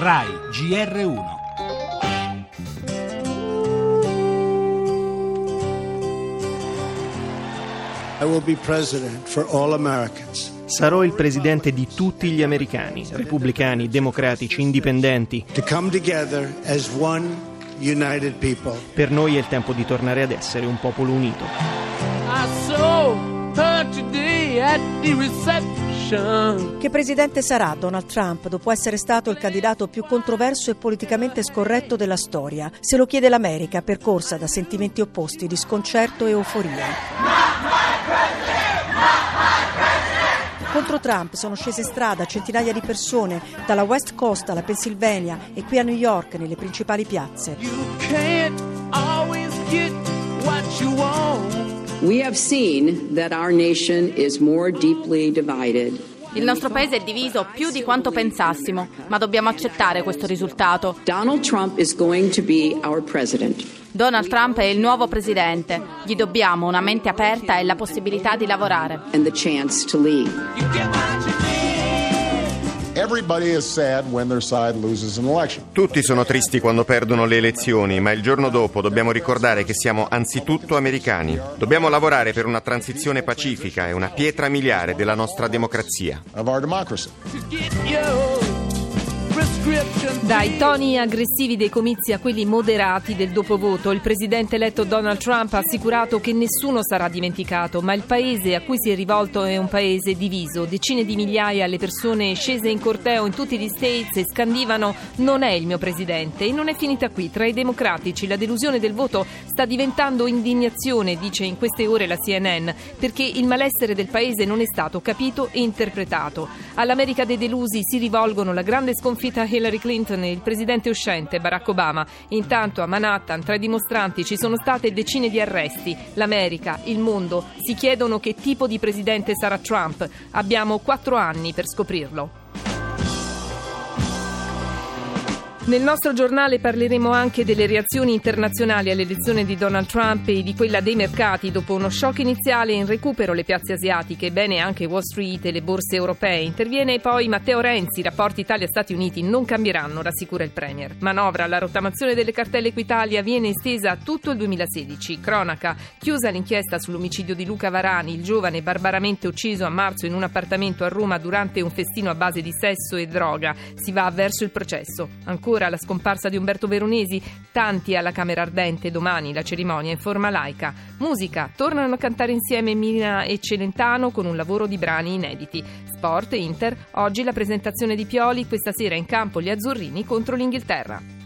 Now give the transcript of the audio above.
RAI GR1 I will be president for all Americans. Sarò il presidente di tutti gli americani, repubblicani, democratici, indipendenti. To come together as one united people. Per noi è il tempo di tornare ad essere un popolo unito. I saw her today at the reception. Che presidente sarà Donald Trump dopo essere stato il candidato più controverso e politicamente scorretto della storia? Se lo chiede l'America, percorsa da sentimenti opposti di sconcerto e euforia. Contro Trump sono scese in strada centinaia di persone, dalla West Coast alla Pennsylvania e qui a New York, nelle principali piazze. You can't always get what you want. We have seen that our nation is more deeply divided. Il nostro paese è diviso più di quanto pensassimo, ma dobbiamo accettare questo risultato. Donald Trump is going to be our president. Donald Trump è il nuovo presidente. Gli dobbiamo una mente aperta e la possibilità di lavorare. Tutti sono tristi quando perdono le elezioni, ma il giorno dopo dobbiamo ricordare che siamo anzitutto americani. Dobbiamo lavorare per una transizione pacifica e una pietra miliare della nostra democrazia. Dai toni aggressivi dei comizi a quelli moderati del dopovoto, il presidente eletto Donald Trump ha assicurato che nessuno sarà dimenticato, ma il paese a cui si è rivolto è un paese diviso. Decine di migliaia le persone scese in corteo in tutti gli States e scandivano non è il mio presidente e non è finita qui. Tra i democratici la delusione del voto sta diventando indignazione, dice in queste ore la CNN, perché il malessere del paese non è stato capito e interpretato. All'America dei delusi si rivolgono la grande sconfitta Hillary Clinton e il presidente uscente Barack Obama. Intanto a Manhattan tra i dimostranti ci sono state decine di arresti. L'America, il mondo si chiedono che tipo di presidente sarà Trump. Abbiamo quattro anni per scoprirlo. Nel nostro giornale parleremo anche delle reazioni internazionali all'elezione di Donald Trump e di quella dei mercati. Dopo uno shock iniziale in recupero le piazze asiatiche, bene anche Wall Street e le borse europee. Interviene poi Matteo Renzi, rapporti Italia-Stati Uniti non cambieranno, rassicura il Premier. Manovra, la rottamazione delle cartelle Equitalia viene estesa a tutto il 2016. Cronaca, chiusa l'inchiesta sull'omicidio di Luca Varani, il giovane barbaramente ucciso a marzo in un appartamento a Roma durante un festino a base di sesso e droga. Si va verso il processo. Ancora la scomparsa di Umberto Veronesi, tanti alla Camera Ardente, domani la cerimonia in forma laica. Musica, tornano a cantare insieme Mina e Celentano con un lavoro di brani inediti. Sport, Inter, oggi la presentazione di Pioli, questa sera in campo gli azzurrini contro l'Inghilterra.